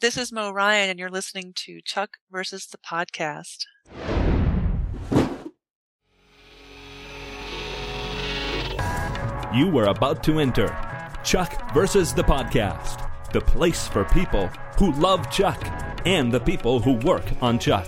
This is Mo Ryan, and you're listening to Chuck versus the podcast. You were about to enter Chuck versus the podcast, the place for people who love Chuck and the people who work on Chuck.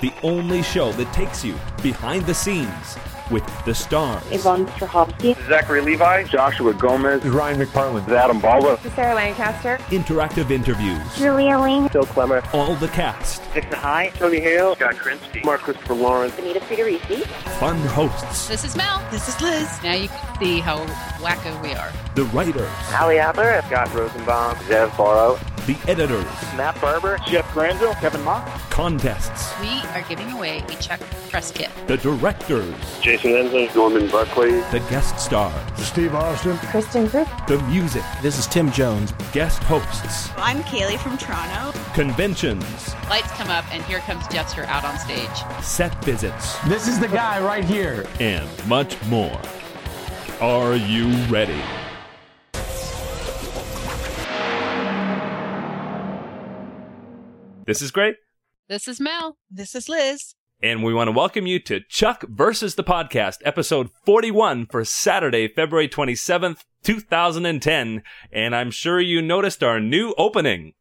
The only show that takes you behind the scenes with the stars, Yvonne Strahovski. Zachary Levi, Joshua Gomez, Ryan McPartlin. Adam Baldwin, Sarah Lancaster. interactive interviews, Julia Ling. Phil Klemmer. all the cast, Vik Sahay, Tony Hale, Scott Krinsky, Mark Christopher Lawrence, Bonita Friedericy. fun hosts, This is Mel. This is Liz. Now you can see how wacko we are. the writers, Ali Adler, Scott Rosenbaum, Zev Borow, the editors, Matt Barber, Jeff Granville, Kevin Mock, contests, We are giving away a Chuck press kit. the directors, Jason Ensler, Norman Buckley, the guest stars, Steve Austin. Kristin Kreuk. the music, This is Tim Jones. guest hosts, I'm Kaylee from Toronto. conventions, Lights come up, and here comes Jeffster out on stage. set visits, This is the guy right here. and much more. Are you ready? This is great. This is Mel. This is Liz. And we want to welcome you to Chuck versus the Podcast, episode 41 for Saturday, February 27th, 2010. And I'm sure you noticed our new opening.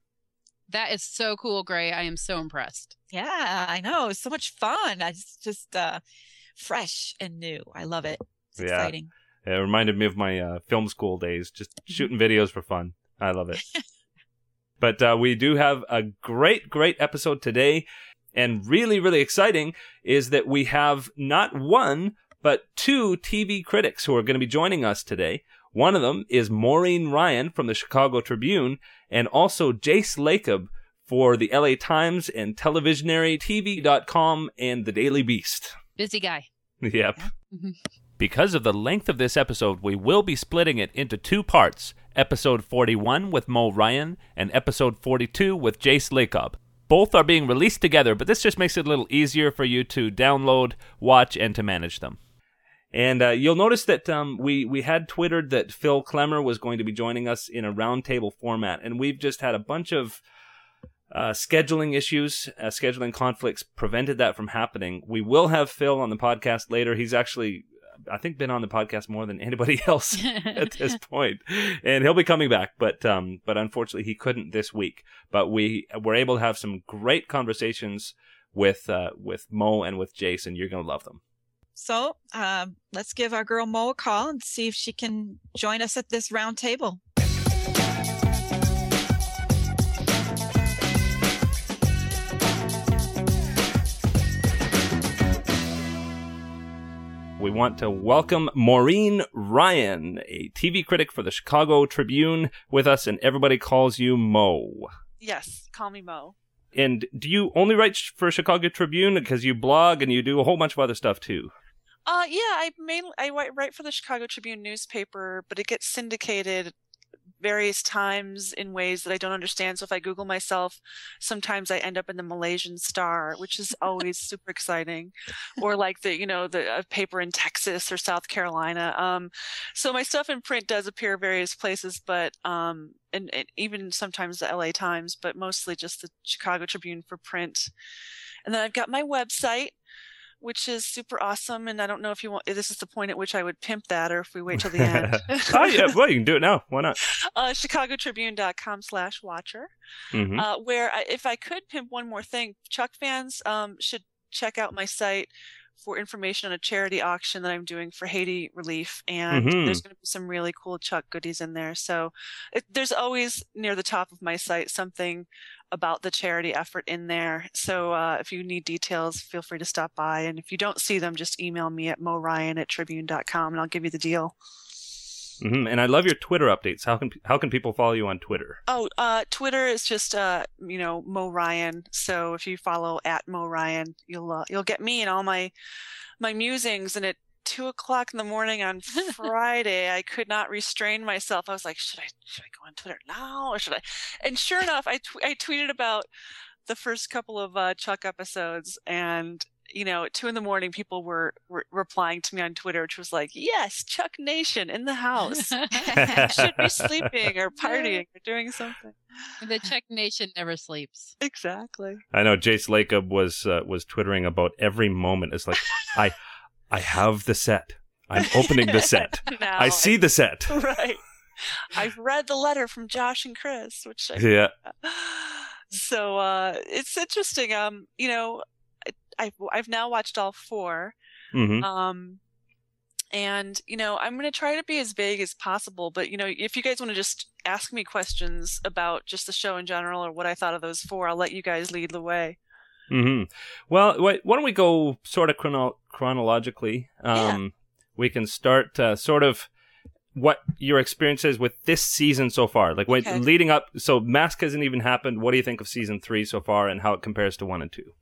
That is so cool, Gray. I am so impressed. Yeah, I know. It's so much fun. I just, just uh, fresh and new. I love it. It's Yeah. exciting. It reminded me of my uh, film school days, just shooting videos for fun. I love it. but uh, we do have a great, great episode today. And really, really exciting is that we have not one, but two TV critics who are going to be joining us today. One of them is Maureen Ryan from the Chicago Tribune, and also Jace Lacob for the LA Times and Televisionary TV.com and the Daily Beast. Busy guy. Yep. Mhm. Because of the length of this episode, we will be splitting it into two parts episode 41 with Mo Ryan and episode 42 with Jace Lacob. Both are being released together, but this just makes it a little easier for you to download, watch, and to manage them. And uh, you'll notice that um, we we had twittered that Phil Klemmer was going to be joining us in a roundtable format, and we've just had a bunch of uh, scheduling issues, uh, scheduling conflicts prevented that from happening. We will have Phil on the podcast later. He's actually, I think, been on the podcast more than anybody else at this point, and he'll be coming back. But um, but unfortunately, he couldn't this week. But we were able to have some great conversations with uh, with Mo and with Jason. You're gonna love them. So um, let's give our girl Mo a call and see if she can join us at this round table. We want to welcome Maureen Ryan, a TV critic for the Chicago Tribune, with us, and everybody calls you Mo. Yes, call me Mo. And do you only write for Chicago Tribune because you blog and you do a whole bunch of other stuff too? Uh, yeah, I mainly I write for the Chicago Tribune newspaper, but it gets syndicated various times in ways that I don't understand. So if I Google myself, sometimes I end up in the Malaysian Star, which is always super exciting, or like the you know the paper in Texas or South Carolina. Um, so my stuff in print does appear various places, but um, and, and even sometimes the LA Times, but mostly just the Chicago Tribune for print. And then I've got my website which is super awesome. And I don't know if you want, this is the point at which I would pimp that or if we wait till the end. oh yeah, well you can do it now. Why not? uh, chicagotribune.com slash watcher, hmm uh, where I, if I could pimp one more thing, Chuck fans, um, should check out my site for information on a charity auction that I'm doing for Haiti relief. And Mhm. there's going to be some really cool Chuck goodies in there. So it, there's always near the top of my site something about the charity effort in there. So uh, if you need details, feel free to stop by. And if you don't see them, just email me at moryan at tribune.com and I'll give you the deal. Hmm And I love your Twitter updates. How can how can people follow you on Twitter? Oh, uh, Twitter is just uh, you know Mo Ryan. So if you follow at Mo Ryan, you'll uh, you'll get me and all my my musings. And at two o'clock in the morning on Friday, I could not restrain myself. I was like, should I should I go on Twitter now or should I? And sure enough, I tw- I tweeted about the first couple of uh, Chuck episodes, and you know, at two in the morning, people were, were replying to me on Twitter, which was like, "Yes, Chuck Nation in the house should be sleeping or partying or doing something." the Chuck Nation never sleeps. Exactly. I know Jace Lacob was uh, was twittering about every moment. It's like I I have the set. I'm opening the set. Now I see the set. right. I've read the letter from Josh and Chris, which I Yeah. so uh it's interesting um you know I, I've, I've now watched all four hmm um and you know i'm going to try to be as vague as possible but you know if you guys want to just ask me questions about just the show in general or what i thought of those four i'll let you guys lead the way hmm Well, wait, why don't we go sort of chrono- chronologically? Um, We can start uh, sort of what your experience is with this season so far. Like, when, Okay. leading up, so Mask hasn't even happened. What do you think of season three so far and how it compares to one and two?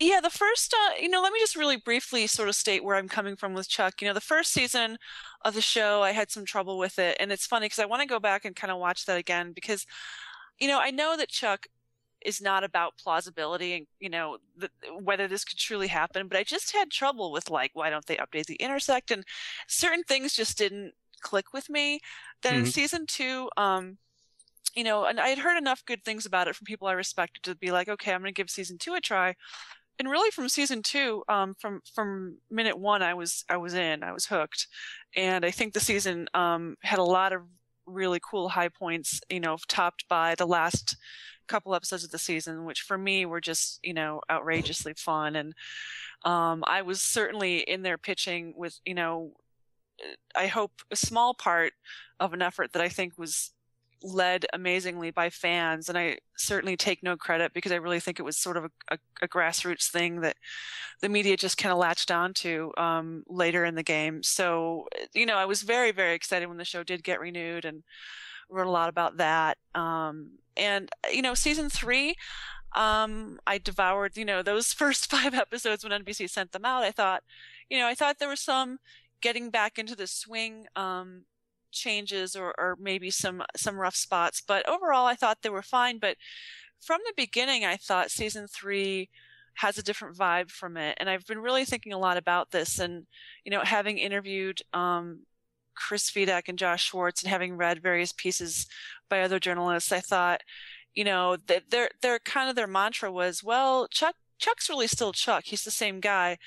Yeah, the first, uh, you know, let me just really briefly sort of state where I'm coming from with Chuck. You know, the first season of the show, I had some trouble with it. And it's funny because I want to go back and kind of watch that again because, you know, I know that Chuck is not about plausibility and, you know, th- whether this could truly happen, but I just had trouble with like, why don't they update the intersect? And certain things just didn't click with me. Then in Mhm. season two, um, you know, and I had heard enough good things about it from people I respected to be like, okay, I'm going to give season two a try and really from season two um from from minute one i was i was in i was hooked. And i think the season um had a lot of really cool high points you know topped by the last couple episodes of the season which for me were just you know outrageously fun. And um i was certainly in there pitching with you know i hope a small part of an effort that i think was led amazingly by fans and i certainly take no credit because i really think it was sort of a, a, a grassroots thing that the media just kind of latched onto um, later in the game. So you know i was very very excited when the show did get renewed and wrote a lot about that. Um, and you know season three um, i devoured you know those first five episodes when nbc sent them out. I thought you know i thought there was some getting back into the swing um, changes or, or maybe some some rough spots but overall i thought they were fine but from the beginning i thought season three has a different vibe from it and i've been really thinking a lot about this and you know having interviewed um, chris Fedak and josh schwartz and having read various pieces by other journalists i thought you know that their their kind of their mantra was well chuck chuck's really still chuck. He's the same guy.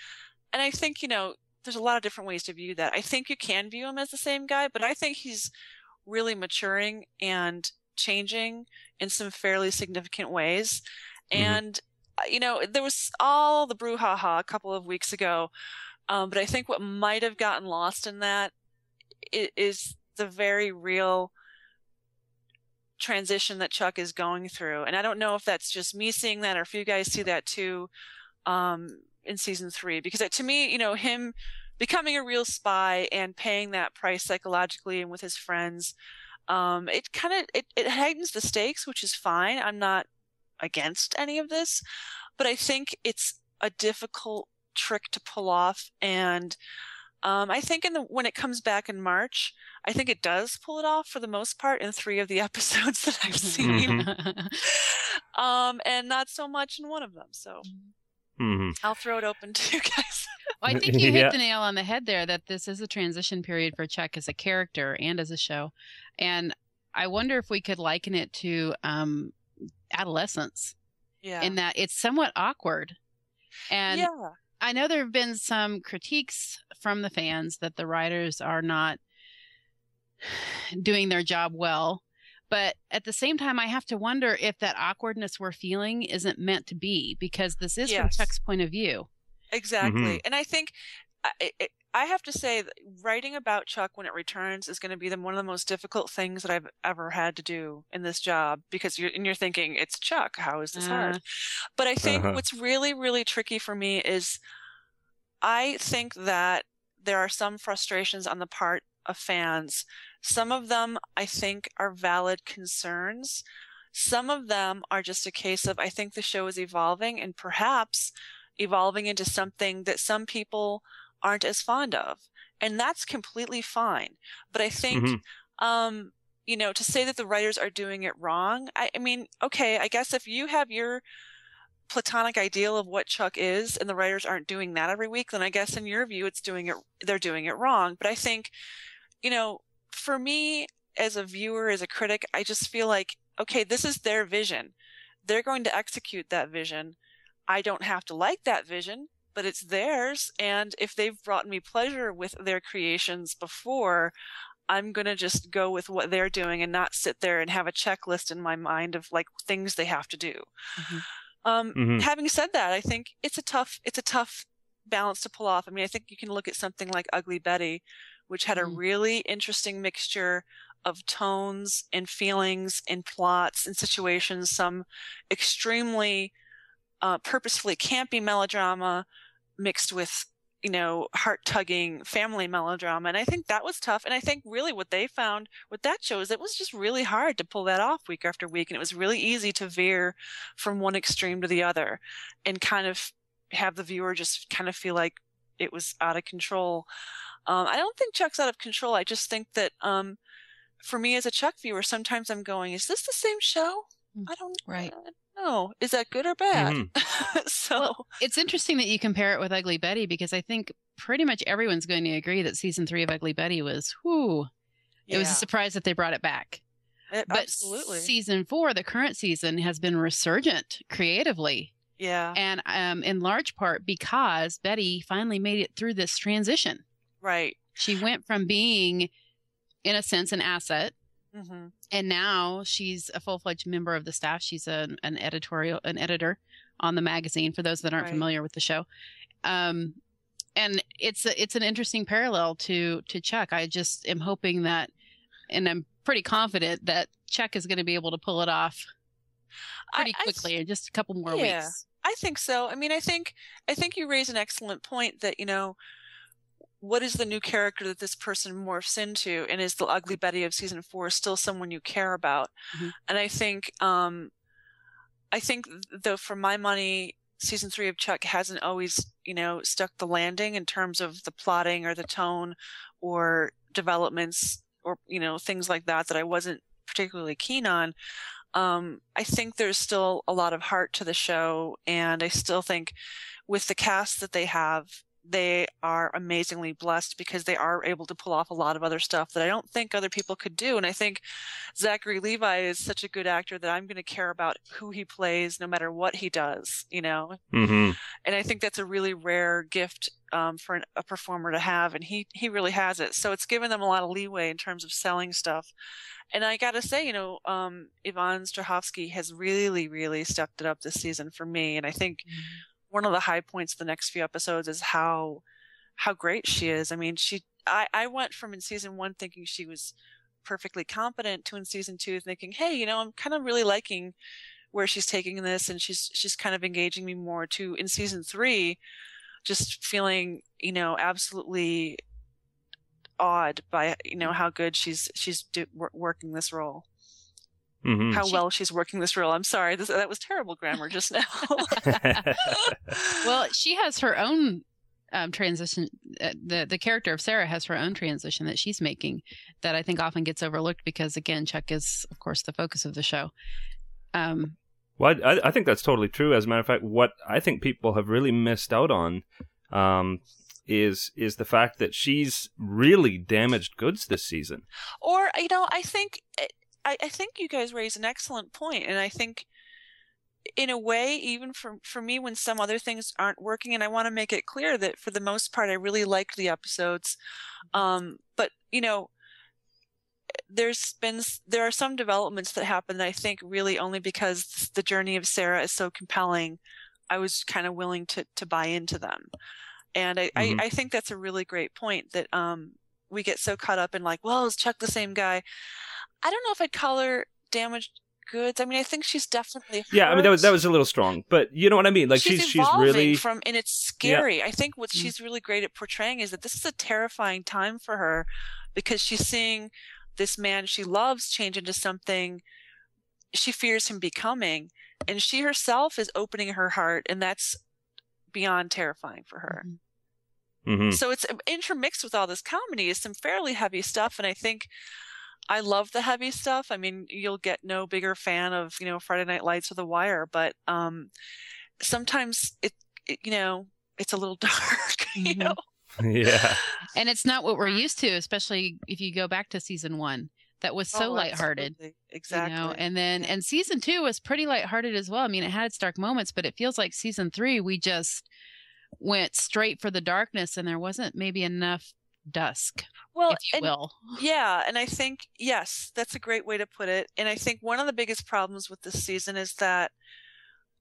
And i think you know there's a lot of different ways to view that. I think you can view him as the same guy, but I think he's really maturing and changing in some fairly significant ways. Mhm. And, uh, you know, there was all the brouhaha a couple of weeks ago. Um, but I think what might have gotten lost in that is the very real transition that Chuck is going through. And I don't know if that's just me seeing that or if you guys see that too. Um, in season three because to me you know him becoming a real spy and paying that price psychologically and with his friends um it kind of it, it heightens the stakes which is fine. I'm not against any of this but i think it's a difficult trick to pull off and um, I think in the when it comes back in March, I think it does pull it off for the most part in three of the episodes that I've seen, um, and not so much in one of them. So hmm I'll throw it open to you guys. Well, I think you hit Yeah. the nail on the head there that this is a transition period for Chuck as a character and as a show. And I wonder if we could liken it to um, adolescence Yeah. in that it's somewhat awkward. And yeah. I know there have been some critiques from the fans that the writers are not doing their job well. But at the same time, I have to wonder if that awkwardness we're feeling isn't meant to be because this is from Chuck's point of view. Exactly. Mhm. And I think I, I- I have to say writing about Chuck when it returns is going to be the, one of the most difficult things that I've ever had to do in this job because you're and you're thinking it's Chuck. How is this Uh. hard? But I think Uh-huh. what's really really tricky for me is I think that there are some frustrations on the part of fans. Some of them I think are valid concerns. Some of them are just a case of I think the show is evolving and perhaps evolving into something that some people aren't as fond of. And that's completely fine. But I think, Mhm. um, you know, to say that the writers are doing it wrong, I, I mean, okay, I guess if you have your platonic ideal of what Chuck is and the writers aren't doing that every week, then I guess in your view it's doing it they're doing it wrong. But I think, you know, for me as a viewer, as a critic, I just feel like, okay, this is their vision. They're going to execute that vision. I don't have to like that vision, but it's theirs. And if they've brought me pleasure with their creations before, I'm going to just go with what they're doing and not sit there and have a checklist in my mind of like things they have to do. Mhm. Um, Mhm. having said that, I think it's a tough, it's a tough balance to pull off. I mean, I think you can look at something like Ugly Betty, which had a Mm. really interesting mixture of tones and feelings and plots and situations, some extremely uh, purposefully campy melodrama mixed with you know heart tugging family melodrama and i think that was tough and i think really what they found with that show is it was just really hard to pull that off week after week and it was really easy to veer from one extreme to the other and kind of have the viewer just kind of feel like it was out of control um, i don't think chuck's out of control i just think that um, for me as a chuck viewer sometimes i'm going is this the same show Mm. i don't Right. I don't know is that good or bad Mhm. so Well, It's interesting that you compare it with Ugly Betty because I think pretty much everyone's going to agree that season three of Ugly Betty was whoo. It was a surprise that they brought it back. it- But absolutely season four, the current season, has been resurgent creatively. yeah And um, in large part because Betty finally made it through this transition. Right She went from being, in a sense, an asset hmm and now she's a full-fledged member of the staff she's an, an editorial an editor on the magazine for those that aren't Right. familiar with the show um and it's a, it's an interesting parallel to to chuck i just am hoping that and i'm pretty confident that chuck is going to be able to pull it off pretty I- I quickly in just a couple more Yeah. weeks I think so. I mean, I think I think you raise an excellent point that you know, what is the new character that this person morphs into, and is the ugly Betty of season four still someone you care about? Mhm. And I think, um, I think though, for my money, season three of Chuck hasn't always you know stuck the landing in terms of the plotting or the tone or developments or you know things like that that I wasn't particularly keen on um, I think there's still a lot of heart to the show, and I still think with the cast that they have, they are amazingly blessed because they are able to pull off a lot of other stuff that I don't think other people could do. And I think Zachary Levi is such a good actor that I'm going to care about who he plays no matter what he does, you know? Mhm. and I think that's a really rare gift um, for an, a performer to have, and he he really has it. So it's given them a lot of leeway in terms of selling stuff. And I got to say, you know, um, Yvonne Strahovski has really, really stepped it up this season for me, and I think one of the high points of the next few episodes is how how great she is. I mean, she I I went from in season one thinking she was perfectly competent to in season two thinking, hey, you know, I'm kind of really liking where she's taking this and she's she's kind of engaging me more to in season three just feeling you know absolutely awed by you know how good she's she's do, wor- working this role Mhm. how She- well she's working this role i'm sorry this, that was terrible grammar just now well she has her own um, transition uh, the the character of sarah has her own transition that she's making that i think often gets overlooked because again chuck is of course the focus of the show um Well, I, I think that's totally true. As a matter of fact, what I think people have really missed out on um, is is the fact that she's really damaged goods this season. or you know i think I, I think you guys raise an excellent point and i think in a way even for for me when some other things aren't working and i want to make it clear that for the most part i really liked the episodes. Um but you know there's been there are some developments that happen that i think really only because the journey of sarah is so compelling i was kind of willing to to buy into them. And I, Mhm. I i think that's a really great point that um we get so caught up in like well is chuck the same guy i don't know if i'd call her damaged goods i mean i think she's definitely Yeah, I mean that was that was a little strong, but you know what I mean. Like she's she's, evolving really from and it's scary i think what Mm. she's really great at portraying is that this is a terrifying time for her because she's seeing this man she loves change into something she fears him becoming and she herself is opening her heart and that's beyond terrifying for her Mhm. so it's intermixed with all this comedy is some fairly heavy stuff and i think i love the heavy stuff i mean you'll get no bigger fan of you know friday night lights or the wire but um sometimes it, it you know it's a little dark you Mhm. know yeah. And it's not what we're used to, especially if you go back to season one. That was so Oh, lighthearted. absolutely. exactly You know, and then and season two was pretty lighthearted as well. I mean, it had its dark moments, but it feels like season three we just went straight for the darkness, and there wasn't maybe enough dusk, well if you and will. Yeah, and I think yes, that's a great way to put it. And I think one of the biggest problems with this season is that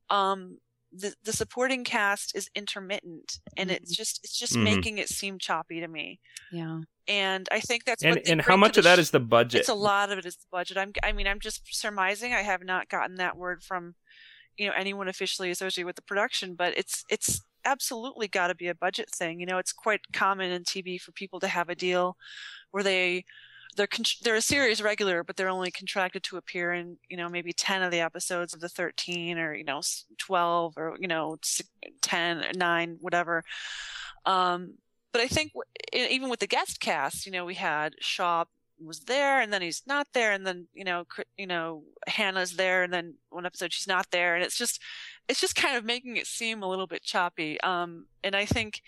um the the supporting cast is intermittent and it's just it's just Mhm. making it seem choppy to me. Yeah. And I think that's And and how much of that sh- is the budget? It's a lot of it is the budget. I'm I mean, I'm just surmising. I have not gotten that word from you know anyone officially associated with the production, but it's it's absolutely got to be a budget thing. You know, it's quite common in TV for people to have a deal where they they're con- they're a series regular, but they're only contracted to appear in you know maybe ten of the episodes of the thirteen, or you know twelve, or you know si- ten, or nine, whatever. Um, but I think w- even with the guest cast, you know, we had Shaw was there, and then he's not there, and then you know, you know, Hannah's there, and then one episode she's not there, and it's just, it's just kind of making it seem a little bit choppy. Um, and I think,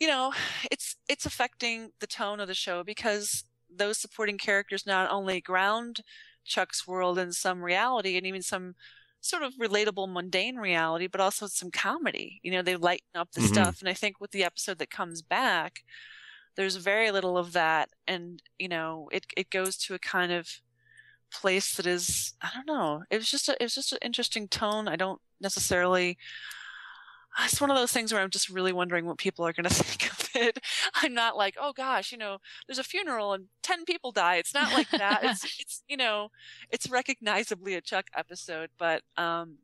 you know, it's it's affecting the tone of the show because those supporting characters not only ground Chuck's world in some reality and even some sort of relatable mundane reality, but also some comedy. You know, they lighten up the Mhm. stuff. And I think with the episode that comes back, there's very little of that. And, you know, it it goes to a kind of place that is I don't know. It was just a it was just an interesting tone. I don't necessarily it's one of those things where I'm just really wondering what people are going to think of it. I'm not like, oh gosh, you know, there's a funeral and 10 people die. It's not like that. it's, it's, you know, it's recognizably a Chuck episode, but, um,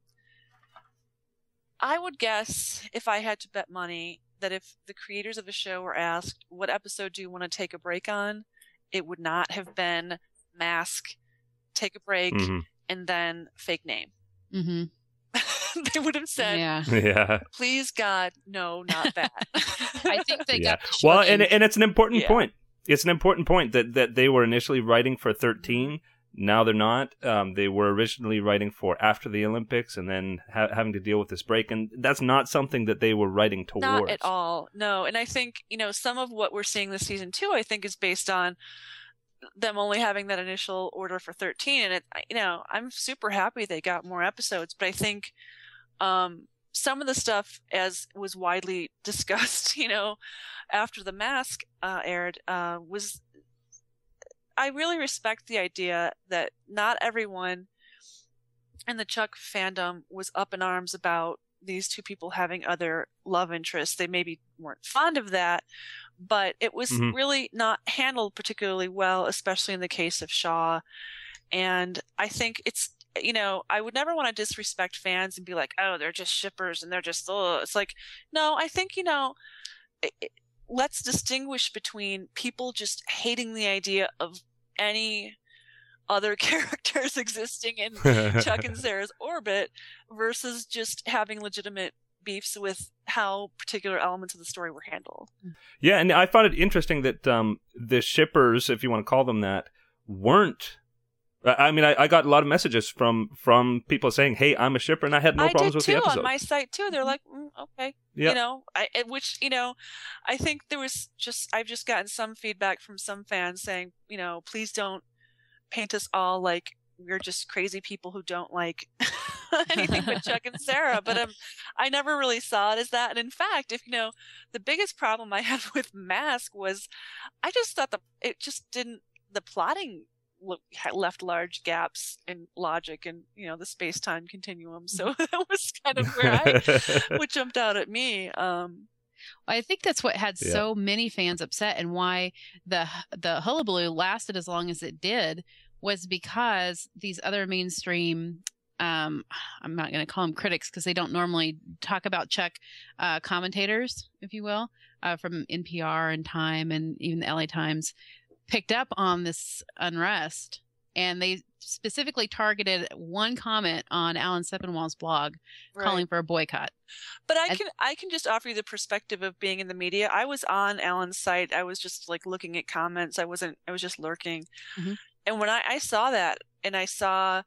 I would guess if I had to bet money that if the creators of a show were asked, what episode do you want to take a break on? It would not have been mask, take a break, Mhm. and then fake name. hmm they would have said, Yeah. Yeah. please God, no, not that. I think they yeah. got the Well, and and it's an important Yeah. point. It's an important point that that they were initially writing for 13. Now they're not. Um, they were originally writing for after the Olympics, and then ha- having to deal with this break, and that's not something that they were writing towards. Not at all. No. And I think, you know, some of what we're seeing this season too, I think is based on them only having that initial order for 13. And it, you know, I'm super happy they got more episodes, but I think, um, some of the stuff as was widely discussed, you know, after the mask, uh, aired, uh, was, I really respect the idea that not everyone in the Chuck fandom was up in arms about these two people having other love interests. They maybe weren't fond of that, but it was Mhm. really not handled particularly well, especially in the case of Shaw. And I think it's, you know, I would never want to disrespect fans and be like, oh, they're just shippers and they're just, oh, it's like, no, I think, you know, it- let's distinguish between people just hating the idea of any other characters existing in Chuck and Sarah's orbit versus just having legitimate beefs with how particular elements of the story were handled. Yeah, and I found it interesting that um, the shippers, if you want to call them that, weren't. I mean, I, I got a lot of messages from from people saying, "Hey, I'm a shipper," and I had no I problems did with too the episode. on my site too. They're like, mm, okay, yeah, you know, I which you know, I think there was just I've just gotten some feedback from some fans saying, you know, please don't paint us all like we're just crazy people who don't like anything but Chuck and Sarah. But um, I never really saw it as that. And in fact, if you know, the biggest problem I had with Mask was I just thought the it just didn't the plotting left large gaps in logic and you know the space time continuum. So that was kind of where I what jumped out at me. Um, I think that's what had Yeah. so many fans upset and why the the hullabaloo lasted as long as it did was because these other mainstream um I'm not going to call them critics because they don't normally talk about Chuck uh commentators if you will uh from NPR and Time and even the LA Times picked up on this unrest and they specifically targeted one comment on Alan Sepinwall's blog right. calling for a boycott. But I can I can just offer you the perspective of being in the media. I was on Alan's site. I was just like looking at comments. I wasn't. I was just lurking. Mhm. And when I, I saw that, and I saw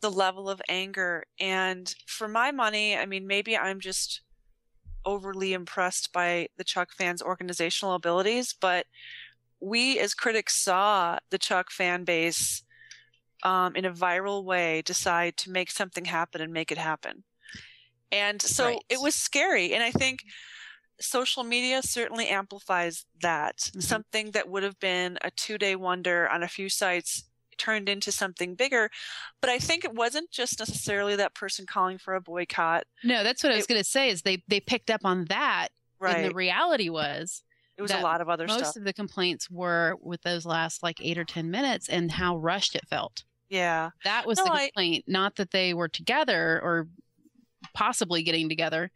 the level of anger. And for my money, I mean, maybe I'm just overly impressed by the Chuck fans' organizational abilities, but we as critics saw the Chuck fan base um, in a viral way decide to make something happen and make it happen. And so Right. it was scary. And I think social media certainly amplifies that. Mhm. Something that would have been a two day wonder on a few sites turned into something bigger. But I think it wasn't just necessarily that person calling for a boycott. No, that's what I was going to say. Is they they picked up on that, Right. and the reality was it was a lot of other stuff. most stuff. of the complaints were with those last like eight or ten minutes and how rushed it felt. yeah. That was No, the I- complaint, not that they were together or possibly getting together.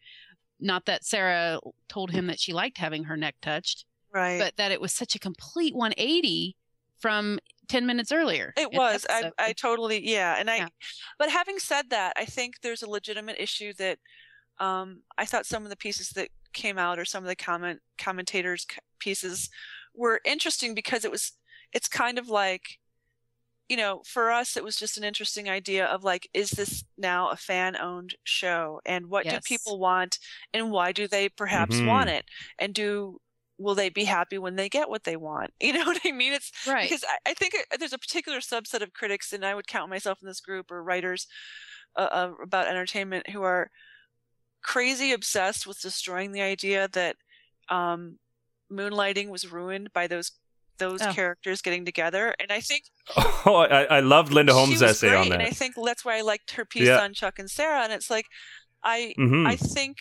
Not that Sarah told him that she liked having her neck touched, Right. but that it was such a complete 180 from 10 minutes earlier. It was. I. I totally, yeah. And I, Yeah. but having said that, I think there's a legitimate issue that, um, I thought some of the pieces that came out or some of the comment commentators pieces were interesting because it was, it's kind of like, you know, for us, it was just an interesting idea of like, is this now a fan owned show? And what Yes. do people want? And why do they perhaps Mhm. want it? And do, will they be happy when they get what they want? You know what I mean? It's, right. because I, I think it- there's a particular subset of critics, and I would count myself in this group, or writers uh, uh, about entertainment who are crazy obsessed with destroying the idea that um, moonlighting was ruined by those those Oh. characters getting together. And I think Oh, I, I loved Linda Holmes' essay great, on that. and I think that's why I liked her piece Yeah. on Chuck and Sarah. And it's like, I Mhm. I think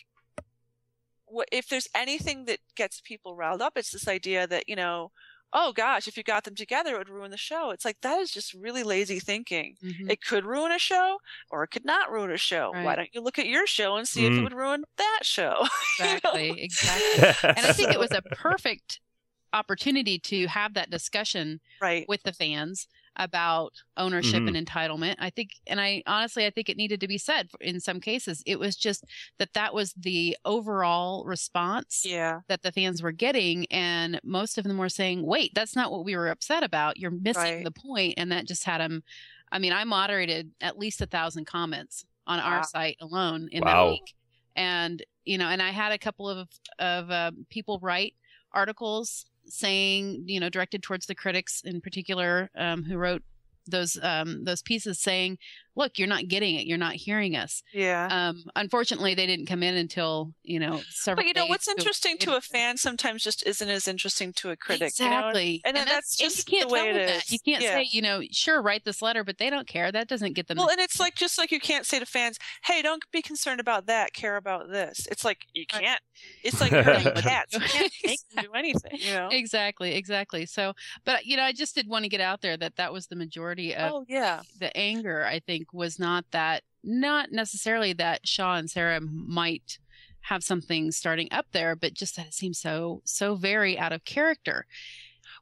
wh- if there's anything that gets people riled up, it's this idea that, you know, oh gosh, if you got them together, it would ruin the show. It's like, that is just really lazy thinking. Mhm. It could ruin a show or it could not ruin a show. Why don't you look at your show and see if it Mm. would ruin that show? You know? Exactly. Exactly. and I think it was a perfect opportunity to have that discussion right. with the fans about ownership Mhm. and entitlement. I think, and I honestly, I think it needed to be said in some cases. It was just that that was the overall response Yeah. that the fans were getting, and most of them were saying, "Wait, that's not what we were upset about. You're missing Right. the point," and that just had them. I mean, I moderated at least a thousand comments on Wow. our site alone in Wow. that week, and you know, and I had a couple of of uh, people write articles saying, you know, directed towards the critics in particular, um, who wrote those um, those pieces saying, "Look, you're not getting it. You're not hearing us." Yeah. Um, unfortunately, they didn't come in until you know several. but you know, days what's to- interesting to a fan sometimes just isn't as interesting to a critic. you know? Exactly, And then that's and just you can't the way tell it that. You can't Yeah. say, you know, sure, write this letter, but they don't care. That doesn't get them. Well, and it's like just like you can't say to fans, "Hey, don't be concerned about that. Care about this." It's like you can't. It's like hurting cats. You can't make them do anything. You know. exactly, exactly. So, but you know, I just did want to get out there that that was the majority of Oh yeah. the anger. I think was not that, not necessarily that Shaw and Sarah might have something starting up there, but just that it seems so so very out of character.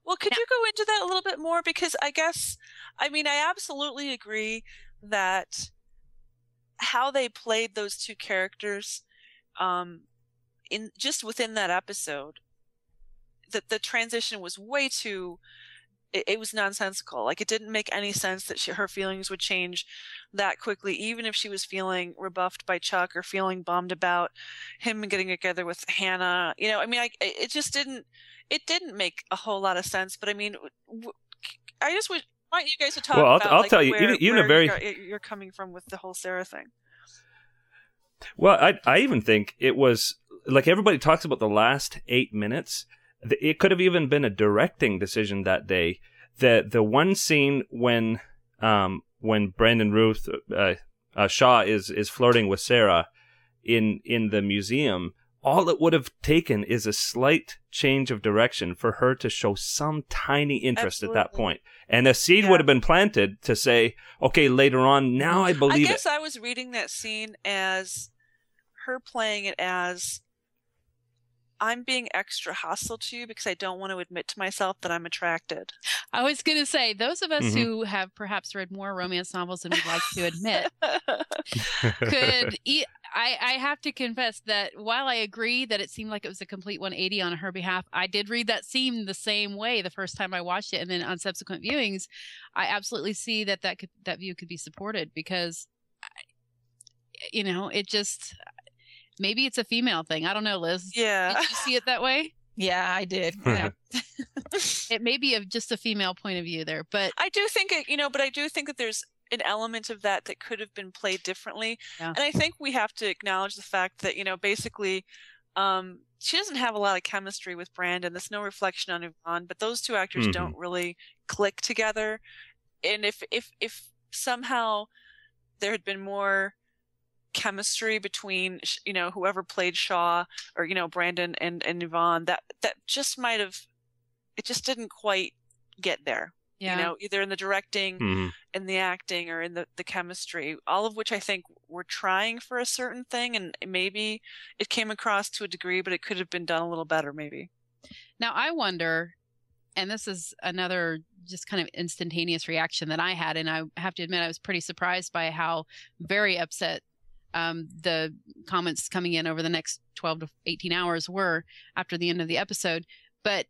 Well, could Now- you go into that a little bit more? Because I guess, I mean, I absolutely agree that how they played those two characters, um, in just within that episode, that the transition was way too. It, it was nonsensical. Like it didn't make any sense that she, her feelings would change that quickly, even if she was feeling rebuffed by Chuck or feeling bummed about him getting together with Hannah. You know, I mean, I, it just didn't it didn't make a whole lot of sense. But I mean, I just would want you guys to talk Well, I'll- about. I'll like, tell you, where, even- even a very- you're, you're coming from with the whole Sarah thing. Well, I I even think it was like everybody talks about the last eight minutes. It could have even been a directing decision that day. The the one scene when um when Brandon Routh uh, uh, Shaw is is flirting with Sarah in in the museum. All it would have taken is a slight change of direction for her to show some tiny interest at that point. And a seed Yeah. would have been planted to say, okay, later on, now I I believe it. guess I was reading that scene as her playing it as I'm being extra hostile to you because I don't want to admit to myself that I'm attracted. I was going to say, those of us Mhm. who have perhaps read more romance novels than we'd like to admit could. E- I, I have to confess that while I agree that it seemed like it was a complete 180 on her behalf, I did read that scene the same way the first time I watched it, and then on subsequent viewings, I absolutely see that that could that view could be supported because, you know, it just maybe it's a female thing. I don't know, Liz. Yeah. Did you see it that way? Yeah, I did. Yeah. it may be of just a female point of view there, but I do think it, you know, but I do think that there's an element of that that could have been played differently. Yeah. And I think we have to acknowledge the fact that, you know, basically, um, she doesn't have a lot of chemistry with Brandon. There's no reflection on Yvonne, but those two actors Mhm. don't really click together. And if, if, if somehow there had been more chemistry between, you know, whoever played Shaw or, you know, Brandon and, and Yvonne, that, that just might have, it just didn't quite get there yeah. you know, either in the directing, Mhm. in the acting, or in the, the chemistry, all of which I think were trying for a certain thing, and maybe it came across to a degree, but it could have been done a little better, maybe. Now I wonder, and this is another just kind of instantaneous reaction that I had, and I have to admit I was pretty surprised by how very upset um, the comments coming in over the next 12 to 18 hours were after the end of the episode. But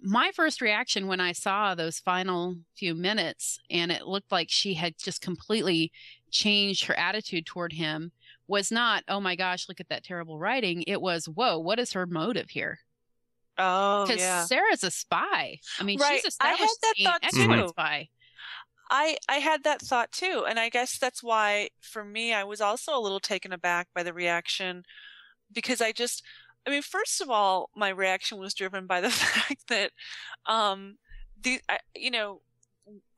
my first reaction when I saw those final few minutes and it looked like she had just completely changed her attitude toward him was not, oh my gosh, look at that terrible writing. It was, whoa, what is her motive here? Oh, because yeah. Sarah's a spy. I mean, Right. she's I had that as being an thought too. spy. I I had that thought too, and I guess that's why for me I was also a little taken aback by the reaction because I just I mean first of all my reaction was driven by the fact that um the I, you know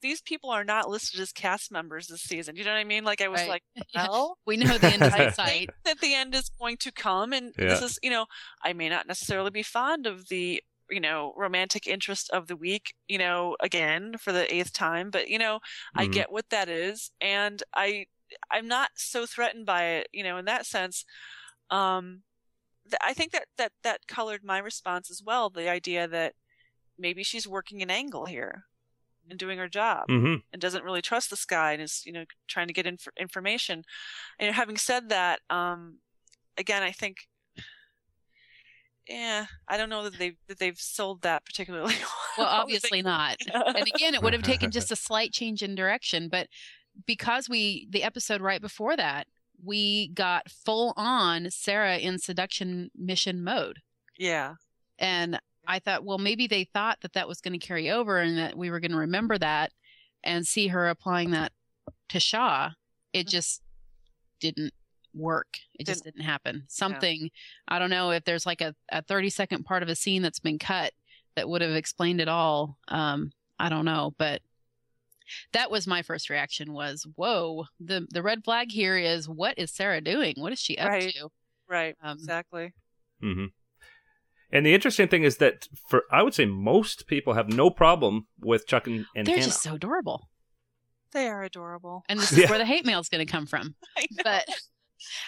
these people are not listed as cast members this season. You know what I mean? Like I was Right. like, well, We know the end is in sight. that the end is going to come and this is you know i may not necessarily be fond of the you know romantic interest of the week you know again for the eighth time but you know i Mhm. get what that is and i i'm not so threatened by it you know in that sense um th- i think that that that colored my response as well the idea that maybe she's working an angle here and doing her job Mhm. and doesn't really trust this guy and is you know trying to get inf- information and having said that um again i think yeah i don't know that they've that they've sold that particularly Well, well. obviously not. And again, it would have taken just a slight change in direction, but because we the episode right before that, we got full on Sarah in seduction mission mode. yeah And I thought, well, maybe they thought that that was going to carry over and that we were going to remember that and see her applying that to Shaw. It mm-hmm. just didn't work. It just didn't happen. Something, I don't know if there's like a, a 30 second part of a scene that's been cut that would have explained it all. Um, I don't know, but that was my first reaction was, whoa, the, the red flag here is what is Sarah doing? What is she up Right. to? right Um, exactly hmm And the interesting thing is that for I would say most people have no problem with Chuck and, and They're Hannah. just so adorable. they are adorable and this is Yeah. where the hate mail is going to come from. I know. But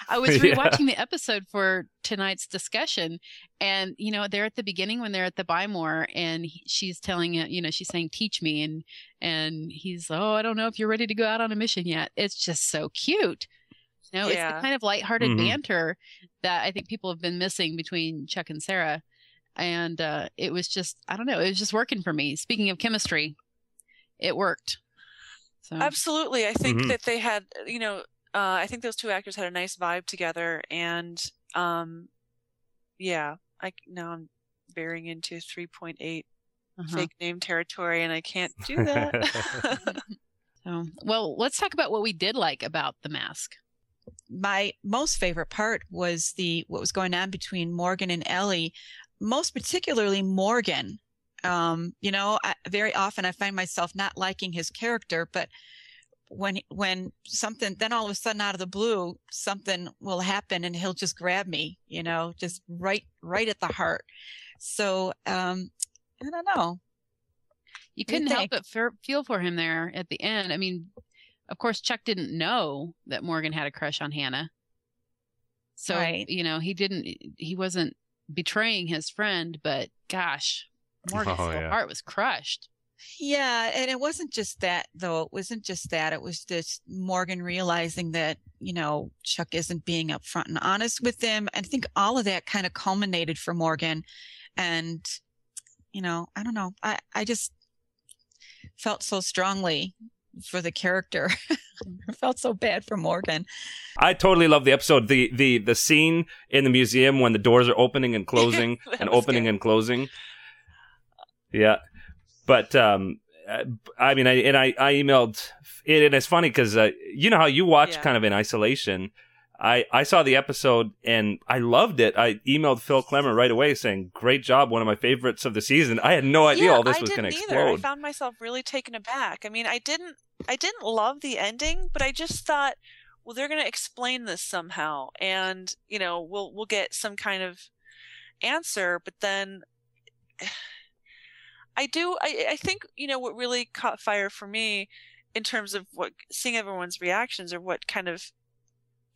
I was Yeah. rewatching the episode for tonight's discussion, and you know they're at the beginning when they're at the Buy More, and he, she's telling it, you know, she's saying, "Teach me," and and he's, "Oh, I don't know if you're ready to go out on a mission yet." It's just so cute. You know, it's the kind of lighthearted Mhm. banter that I think people have been missing between Chuck and Sarah, and uh, it was just, I don't know, it was just working for me. Speaking of chemistry, it worked. So Absolutely. I think Mhm. that they had, you know, uh, I think those two actors had a nice vibe together, and um, yeah, I now I'm bearing into 3.8 uh-huh. fake name territory, and I can't do that. So, well, let's talk about what we did like about the mask. my most favorite part was the what was going on between Morgan and Ellie, most particularly Morgan. Um, you know, I, very often I find myself not liking his character, but when when something then all of a sudden out of the blue something will happen and he'll just grab me, you know, just right right at the heart. So um, I don't know. You What do you couldn't help but feel for him there at the end. I mean, of course, Chuck didn't know that Morgan had a crush on Hannah. So, Right. you know, he didn't, he wasn't betraying his friend, but gosh, Morgan's Oh, whole yeah. heart was crushed. Yeah, and it wasn't just that though. It wasn't just that. It was just Morgan realizing that, you know, Chuck isn't being upfront and honest with them. I think all of that kind of culminated for Morgan. And, you know, I don't know. I, I just felt so strongly for the character. I felt so bad for Morgan. I totally love the episode. The the the scene in the museum when the doors are opening and closing and opening good. and closing. Yeah, but um, uh, I mean, I and I I emailed, it, and it's funny because uh, you know how you watch Yeah. kind of in isolation. I, I saw the episode and I loved it. I emailed Phil Klemmer right away saying, "Great job, one of my favorites of the season." I had no idea yeah, all this I was going to didn't. I found myself really taken aback. I mean, I didn't I didn't love the ending, but I just thought, well, they're going to explain this somehow, and you know, we'll we'll get some kind of answer. But then, I do. I I think you know what really caught fire for me in terms of what seeing everyone's reactions or what kind of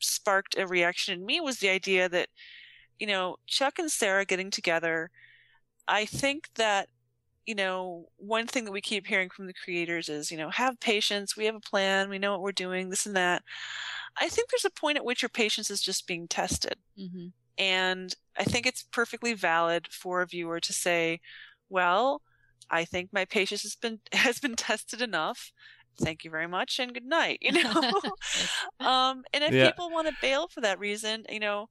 sparked a reaction in me was the idea that you know Chuck and Sarah getting together. I think that you know, one thing that we keep hearing from the creators is, you know, have patience. We have a plan. We know what we're doing, this and that. I think there's a point at which your patience is just being tested. hmm And I think it's perfectly valid for a viewer to say, well, I think my patience has been has been tested enough. Thank you very much and good night. You know, um, and if Yeah. people want to bail for that reason, you know,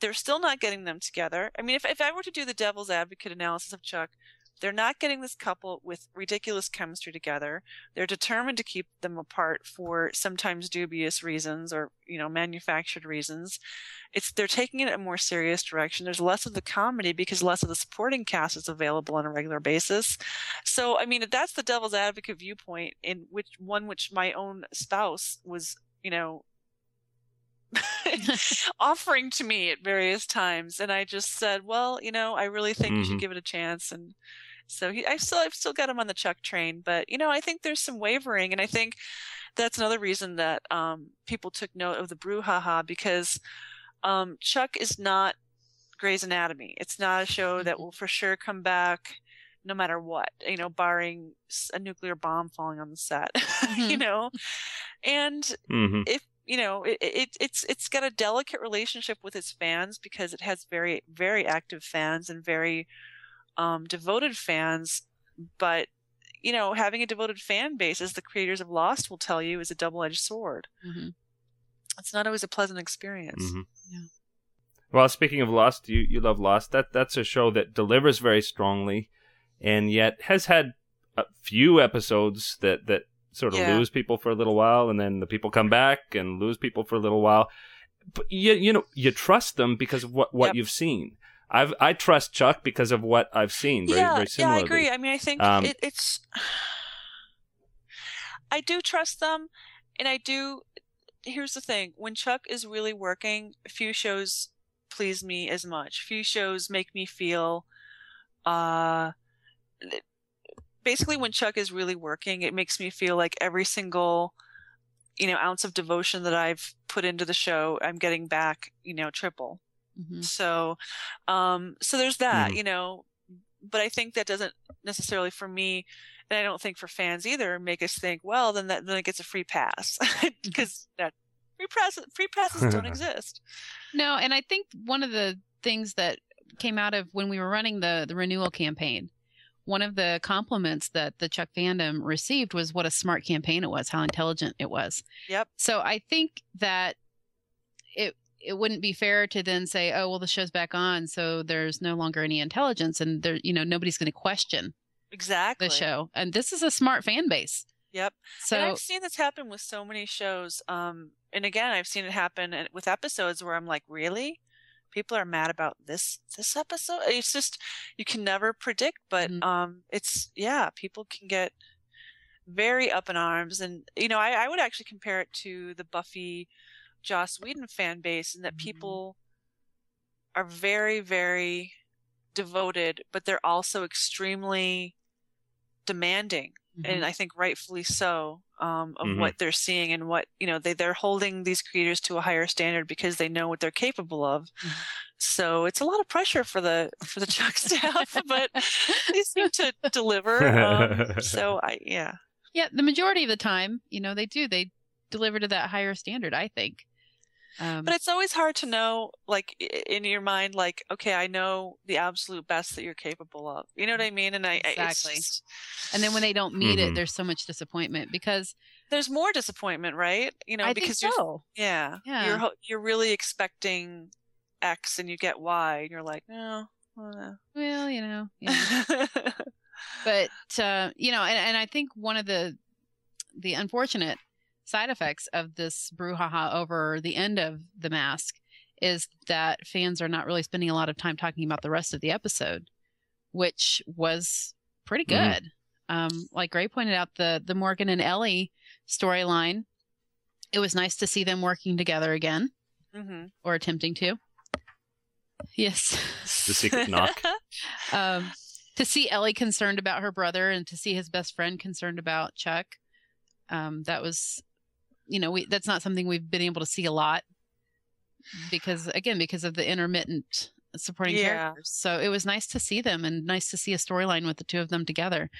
they're still not getting them together. I mean, if if I were to do the devil's advocate analysis of Chuck, they're not getting this couple with ridiculous chemistry together. They're determined to keep them apart for sometimes dubious reasons or, you know, manufactured reasons. It's they're taking it a more serious direction. There's less of the comedy because less of the supporting cast is available on a regular basis. So, I mean, that's the devil's advocate viewpoint in which one which my own spouse was, you know, offering to me at various times and i just said well you know i really think you Mhm. should give it a chance and so he, i still i've still got him on the chuck train but you know i think there's some wavering and i think that's another reason that um, people took note of the brouhaha because um, chuck is not grey's anatomy it's not a show that will for sure come back no matter what you know barring a nuclear bomb falling on the set you Mhm. know and hmm if you know it, it it's it's got a delicate relationship with its fans because it has very very active fans and very um, devoted fans but you know having a devoted fan base as the creators of lost will tell you is a double-edged sword hmm it's not always a pleasant experience hmm Yeah. Well, speaking of Lost, you you love Lost. That that's a show that delivers very strongly, and yet has had a few episodes that that sort of Yeah. lose people for a little while, and then the people come back and lose people for a little while. But you you know you trust them because of what what Yep. you've seen. I've I trust Chuck because of what I've seen. Very yeah, very yeah, I agree. I mean, I think Um, it, it's. I do trust them, and I do. Here's the thing: when Chuck is really working, few shows please me as much. Few shows make me feel. Uh, basically, when Chuck is really working, it makes me feel like every single, you know, ounce of devotion that I've put into the show, I'm getting back, you know, triple. hmm So, um, so there's that, Mhm. you know, but I think that doesn't necessarily for me, and I don't think for fans either, make us think, well, then that then it gets a free pass because that free pass free passes don't exist. No, and I think one of the things that came out of when we were running the the renewal campaign, one of the compliments that the Chuck fandom received was what a smart campaign it was, how intelligent it was. Yep. So I think that it it wouldn't be fair to then say, oh well, the show's back on, so there's no longer any intelligence, and there you know nobody's going to question Exactly. the show. And this is a smart fan base. Yep. So and I've seen this happen with so many shows. Um, and again, I've seen it happen with episodes where I'm like, really? People are mad about this this episode. It's just you can never predict, but Mhm. um, it's yeah, people can get very up in arms, and you know, I, I would actually compare it to the Buffy, Joss Whedon fan base, in that Mhm. people are very very devoted, but they're also extremely demanding and I think rightfully so, um, of Mhm. what they're seeing and what you know they they're holding these creators to a higher standard because they know what they're capable of. Mhm. So it's a lot of pressure for the for the Chuck staff, but they seem to deliver. Um, so I yeah, Yeah, the majority of the time, you know, they do. They deliver to that higher standard, I think. Um, but it's always hard to know, like in your mind, like okay, I know the absolute best that you're capable of. You know what I mean? And I Exactly. just- and then when they don't meet Mhm. it, there's so much disappointment because there's more disappointment, right? You know, I because you're. Yeah. Yeah. You're you're really expecting X and you get Y and you're like, no. uh." Well, you know, yeah. but uh, you know, and, and I think one of the the unfortunate side effects of this brouhaha over the end of the mask is that fans are not really spending a lot of time talking about the rest of the episode, which was pretty Mhm. good. Um, like Gray pointed out, the the Morgan and Ellie storyline. It was nice to see them working together again, Mhm. or attempting to. Yes. The secret knock. um, to see Ellie concerned about her brother and to see his best friend concerned about Chuck, um, that was, you know, we that's not something we've been able to see a lot because again because of the intermittent supporting Yeah. characters. So it was nice to see them and nice to see a storyline with the two of them together.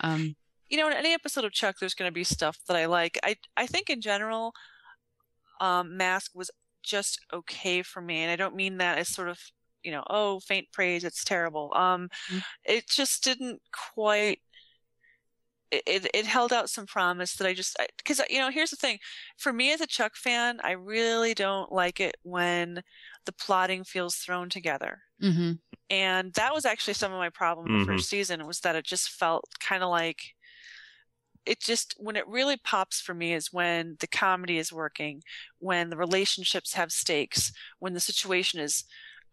Um, you know, in any episode of Chuck, there's going to be stuff that I like. I I think in general, um, Mask was just okay for me, and I don't mean that as sort of you know, oh, faint praise, it's terrible. Um, Mhm. it just didn't quite. It, it it held out some promise that I just because you know here's the thing, for me as a Chuck fan, I really don't like it when the plotting feels thrown together mhm. and that was actually some of my problem in the first season was that it just felt kind of like it just when it really pops for me is when the comedy is working when the relationships have stakes when the situation is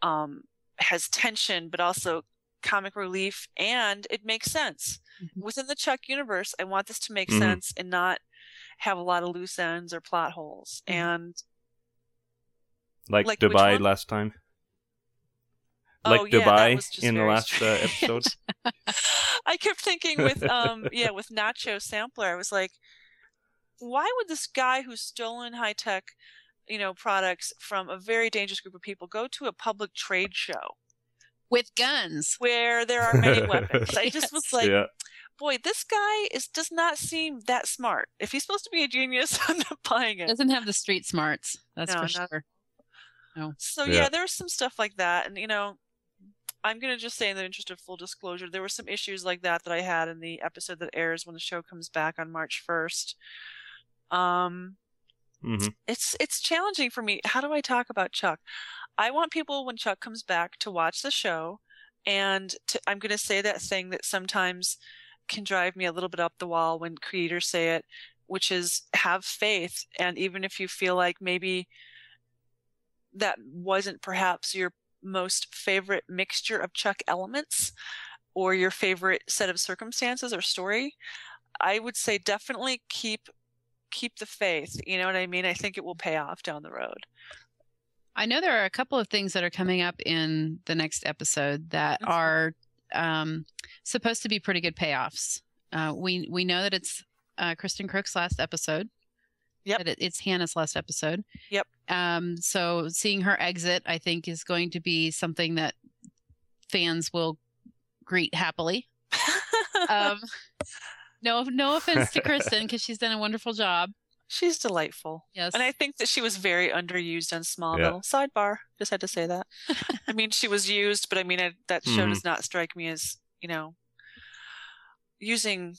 um has tension but also comic relief and it makes sense Mhm. within the chuck universe i want this to make Mhm. sense and not have a lot of loose ends or plot holes Mhm. and Like, Like Dubai last time. Oh, Like yeah, Dubai in the last uh, episode. I kept thinking with um yeah with Nacho Sampler, I was like, why would this guy who's stolen high tech, you know, products from a very dangerous group of people go to a public trade show with guns. where there are many weapons? I just was like, yeah. boy, this guy is does not seem that smart. If he's supposed to be a genius, I'm not buying it. Doesn't have the street smarts. That's No, for not- sure. So Yeah. yeah, there was some stuff like that, and you know, I'm gonna just say in the interest of full disclosure, there were some issues like that that I had in the episode that airs when the show comes back on March 1st. Um, hmm it's it's challenging for me. How do I talk about Chuck? I want people when Chuck comes back to watch the show, and to, I'm gonna say that thing that sometimes can drive me a little bit up the wall when creators say it, which is have faith, and even if you feel like maybe that wasn't perhaps your most favorite mixture of Chuck elements or your favorite set of circumstances or story, I would say definitely keep keep the faith. You know what I mean? I think it will pay off down the road. I know there are a couple of things that are coming up in the next episode that Mhm. are um, supposed to be pretty good payoffs. Uh, we we know that it's uh, Kristin Kreuk's last episode. Yep. It, it's Hannah's last episode. Yep. Um, so seeing her exit, I think, is going to be something that fans will greet happily. Um, no, no offense to Kristin because she's done a wonderful job. She's delightful. Yes. And I think that she was very underused on Smallville. Sidebar. Just had to say that. I mean, she was used, but I mean, I, that show Mhm. does not strike me as, you know, using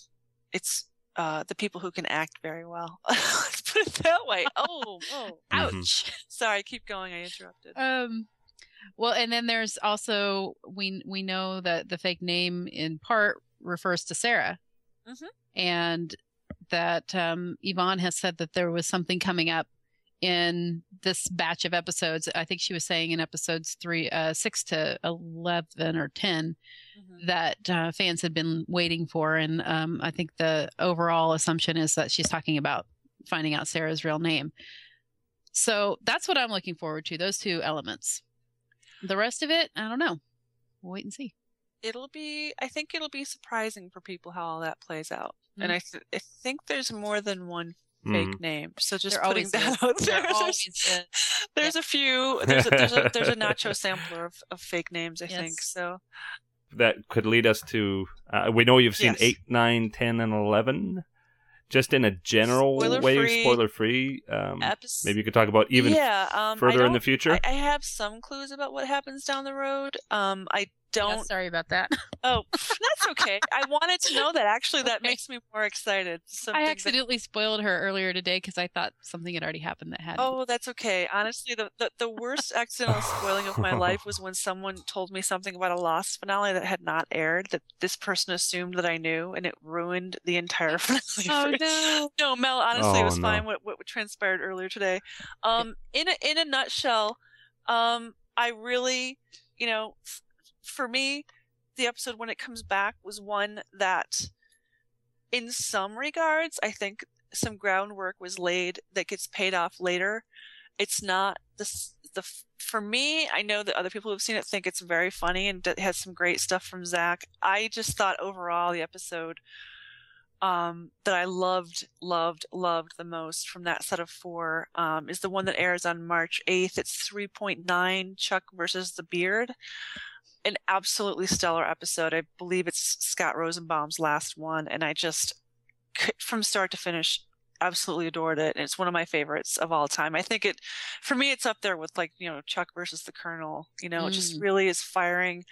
its uh, the people who can act very well. Let's put it that way. Oh, oh. Ouch. Sorry, keep going. I interrupted. Um, well, and then there's also we we know that the fake name in part refers to Sarah, Mhm. and that um, Yvonne has said that there was something coming up in this batch of episodes. I think she was saying in episodes three, uh, six to eleven or ten Mhm. that uh, fans had been waiting for, and um, I think the overall assumption is that she's talking about finding out Sarah's real name. So that's what I'm looking forward to. Those two elements. The rest of it, I don't know. We'll wait and see. It'll be I think it'll be surprising for people how all that plays out. Mm. And I th- I think there's more than one fake Mhm. name. So just There putting always that is. out There there. always There's, is. there's a few there's a, there's a there's a nacho sampler of, of fake names, I think. So That could lead us to. Uh, we know you've seen Yes. eight, nine, ten, and eleven. Just in a general way, Spoiler-free. spoiler free. Um, epis- maybe you could talk about even yeah, um, further in the future. I, I have some clues about what happens down the road. Um, I Yeah, don't. sorry about that. Oh, that's okay. I wanted to know that. Actually, that Okay. makes me more excited. Something I that- accidentally spoiled her earlier today because I thought something had already happened that hadn't. Oh, that's okay. Honestly, the, the, the worst accidental spoiling of my life was when someone told me something about a Lost finale that had not aired that this person assumed that I knew, and it ruined the entire finale. Oh, for- no. no, Mel. Honestly, it Oh, was no. fine. What what transpired earlier today. Um, in a in a nutshell, um, I really, you know, f- for me, the episode when it comes back was one that, in some regards, I think some groundwork was laid that gets paid off later. It's not the the for me. I know that other people who've seen it think it's very funny and has some great stuff from Zach. I just thought overall the episode um, that I loved, loved, loved the most from that set of four um, is the one that airs on March 8th. It's 3.9 Chuck versus the Beard. An absolutely stellar episode. I believe it's Scott Rosenbaum's last one, and I just, from start to finish, absolutely adored it. And it's one of my favorites of all time. I think it, for me, it's up there with like, you know, Chuck versus the Colonel. You know, it just Mm. really is firing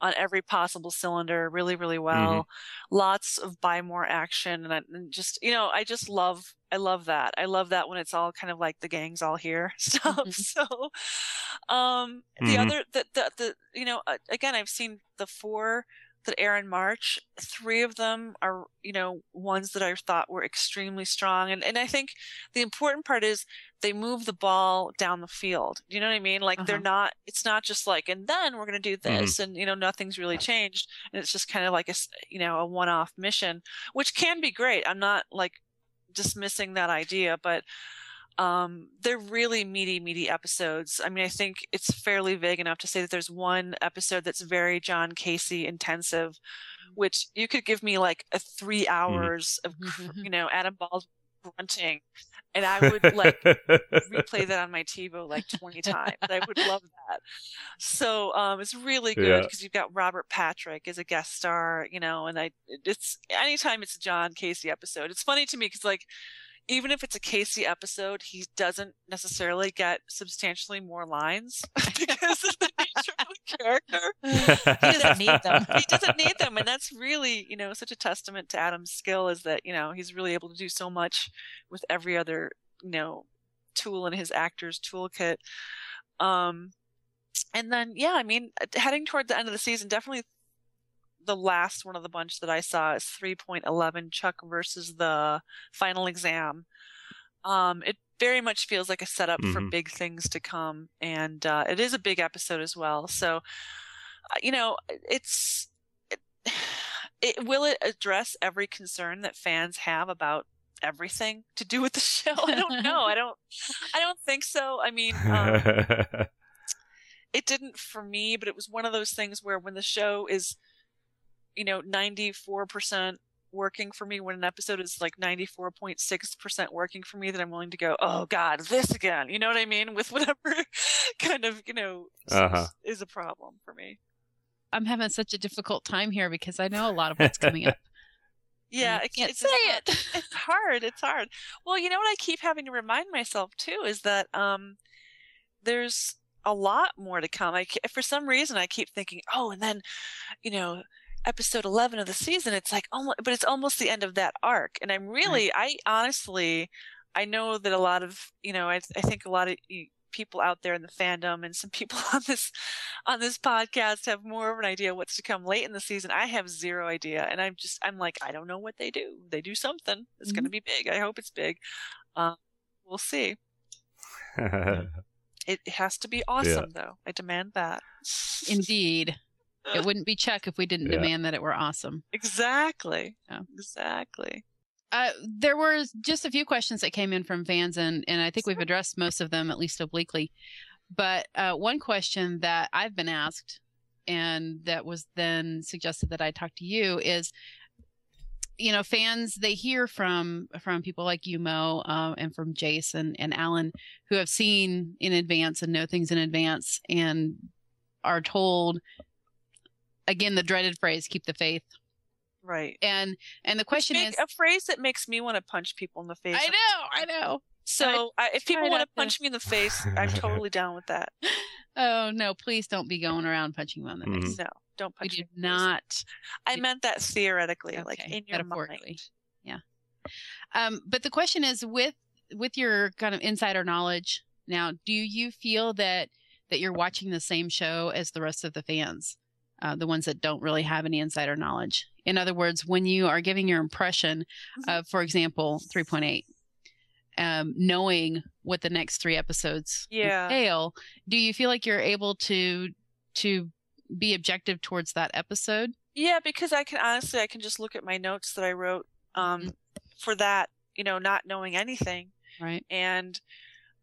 on every possible cylinder really, really well lots of buy more action and, I, and just you know i just love i love that i love that when it's all kind of like the gang's all here stuff Mhm. so um the Mhm. other the, the the you know uh, again i've seen the four that air in march three of them are you know ones that i thought were extremely strong. And and i think the important part is they move the ball down the field. You know what i mean? Like they're Uh-huh. not it's not just like and then we're going to do this and you know nothing's really changed. And it's just kind of like a, you know a one-off mission which can be great. I'm not like dismissing that idea but um they're really meaty meaty episodes i mean i think it's fairly vague enough to say that there's one episode that's very john casey intensive which you could give me like a three hours of you know adam bald grunting and i would like replay that on my TiVo like 20 times. I would love that. So um, it's really good Yeah. because you've got Robert Patrick as a guest star, you know, and I it's anytime it's a John Casey episode. It's funny to me because like even if it's a Casey episode, he doesn't necessarily get substantially more lines because of the nature of the character He doesn't need them. he doesn't need them and that's really you know such a testament to adam's skill is that you know he's really able to do so much with every other you know tool in his actor's toolkit um and then yeah i mean heading toward the end of the season definitely the last one of the bunch that i saw is 3.11 chuck versus the final exam. Um it very much feels like a setup for Mhm. big things to come and uh, it is a big episode as well. So uh, you know it's it, it will it address every concern that fans have about everything to do with the show? I don't know. I don't i don't think so. I mean um, it didn't for me but it was one of those things where when the show is you know 94% working for me when an episode is like 94.6% working for me that i'm willing to go oh god this again you know what i mean with whatever kind of you know Uh-huh. is a problem for me I'm having such a difficult time here because I know a lot of what's coming up. Yeah, I can't it's say just it. It's hard. It's hard. Well, you know what I keep having to remind myself too is that um, there's a lot more to come. I ke- for some reason I keep thinking, oh, and then, you know, episode eleven of the season. It's like almost, but it's almost the end of that arc. And I'm really, I honestly, I know that a lot of, you know, I, I think a lot of people out there in the fandom and some people on this on this podcast have more of an idea what's to come late in the season. I have zero idea, and I'm just I'm like I don't know what they do. They do something. It's going to be big. I hope it's big. Um, we'll see. It has to be awesome, though. I demand that. Indeed. It wouldn't be Chuck if we didn't Yeah. demand that it were awesome. Exactly. Yeah. Exactly. Uh, there were just a few questions that came in from fans, and, and I think we've addressed most of them, at least obliquely. But uh, one question that I've been asked and that was then suggested that I talk to you is you know fans they hear from from people like you mo um, and from jason and alan who have seen in advance and know things in advance and are told again the dreaded phrase keep the faith Right. and and the question Make- is a phrase that makes me want to punch people in the face. i know i know So I, if people want to to- punch me in the face, I'm totally down with that. oh no please don't be going around punching them on the Mhm. face No, don't we punch do me. in the face. not I meant that theoretically, like in your metaphorically. mind. Yeah. Um, but the question is with with your kind of insider knowledge now, do you feel that that you're watching the same show as the rest of the fans? Uh, the ones that don't really have any insider knowledge. In other words, when you are giving your impression Mm-hmm. of, for example, 3.8, um, knowing what the next three episodes Yeah. entail, do you feel like you're able to to be objective towards that episode? Yeah, because I can honestly, I can just look at my notes that I wrote um, Mhm. for that, you know, not knowing anything Right. and,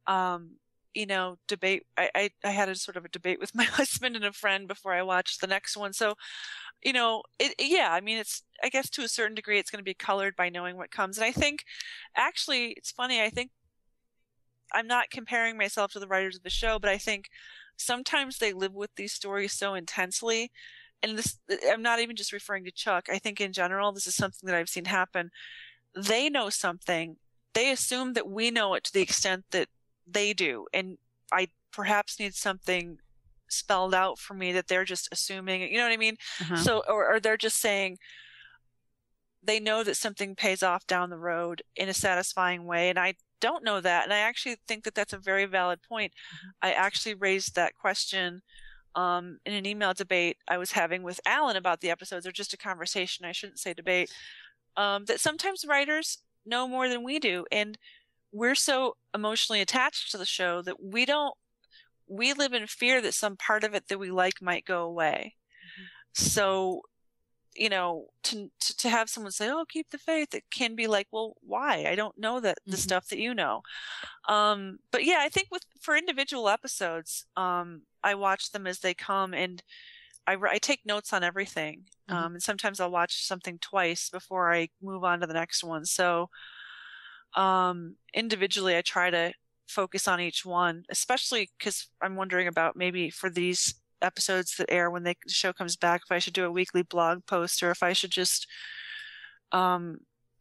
um, you know, debate. I, I, I had a sort of a debate with my husband and a friend before I watched the next one. So, you know, it, yeah, I mean, it's, I guess to a certain degree, it's going to be colored by knowing what comes. And I think actually, it's funny. I think I'm not comparing myself to the writers of the show, but I think sometimes they live with these stories so intensely and this i'm not even just referring to chuck i think in general this is something that i've seen happen they know something they assume that we know it to the extent that they do. And i perhaps need something spelled out for me that they're just assuming you know what i mean? Uh-huh. so or, or they're just saying they know that something pays off down the road in a satisfying way and i don't know that. And i actually think that that's a very valid point. I actually raised that question um, in an email debate i was having with alan about the episodes or just a conversation i shouldn't say debate um, that sometimes writers know more than we do. And we're so emotionally attached to the show that we don't we live in fear that some part of it that we like might go away. So you know to, to to have someone say oh keep the faith it can be like well why? I don't know that the Mhm. stuff that you know. Um but yeah i think with for individual episodes um i watch them as they come and i, I take notes on everything Mhm. um and sometimes i'll watch something twice before i move on to the next one. So um individually i try to focus on each one especially because i'm wondering about maybe for these episodes that air when they, the show comes back if i should do a weekly blog post or if i should just um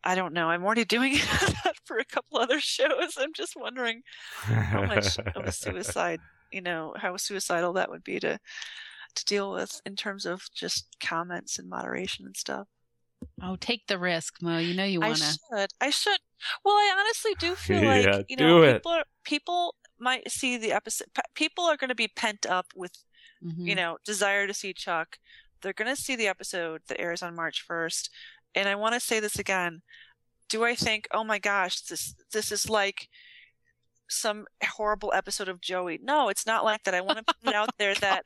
i don't know. I'm already doing that for a couple other shows. I'm just wondering how much of a suicide you know how suicidal that would be to to deal with in terms of just comments and moderation and stuff Oh, take the risk, Mo. You know you want to. I should. I should. Well, I honestly do feel like Yeah, you know people are, people might see the episode. People are going to be pent up with Mm-hmm. you know desire to see Chuck. They're going to see the episode that airs on March first, and I want to say this again. Do I think, oh my gosh, this this is like some horrible episode of Joey? No, it's not like that. I want to put it out oh, there that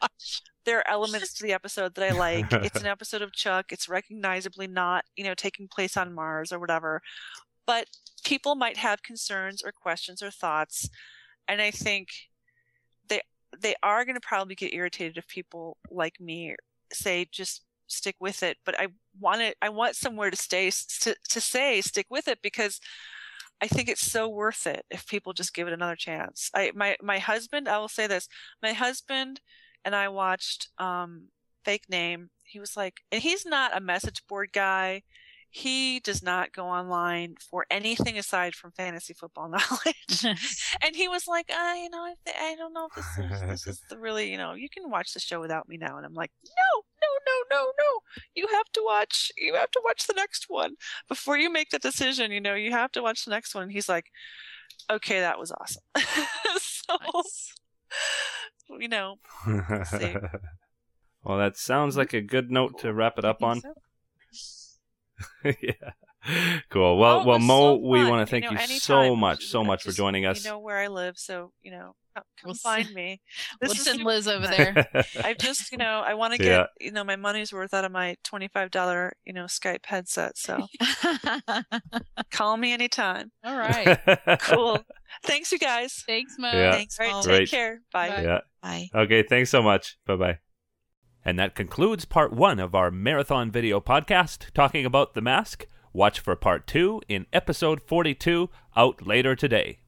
there are elements to the episode that I like. It's an episode of Chuck. It's recognizably not, you know, taking place on Mars or whatever. But people might have concerns or questions or thoughts, and I think they they are going to probably get irritated if people like me say just stick with it. But I want it. I want somewhere to stay to to say stick with it because I think it's so worth it if people just give it another chance. I my my husband, I will say this. My husband and I watched um Fake Name. He was like and he's not a message board guy. He does not go online for anything aside from fantasy football knowledge. and he was like, uh, you know, I, th- I don't know if this is, this is the really, you know, you can watch the show without me now. And I'm like, no, no, no, no, no. You have to watch, you have to watch the next one before you make the decision. You know, you have to watch the next one. And he's like, okay, that was awesome. so, Nice. you know, see. well, that sounds like a good note to wrap it up on. so- yeah. Cool. Well, Oh, well, Mo, so we want to thank know, you, anytime, so much, so I much for joining us. You know where I live, so you know, come come We'll s- find me. We'll This is send Liz over there. I just, you know, I want to get, Yeah. you know, my money's worth out of my twenty-five dollar, you know, Skype headset. So call me anytime. All right. Cool. Thanks, you guys. Thanks, Mo. Yeah. Thanks, All right, Mo. take Great. care. Bye. Bye. yeah. Bye. Okay. Thanks so much. Bye bye. And that concludes part one of our marathon video podcast talking about The Mask. Watch for part two in episode 42 out later today.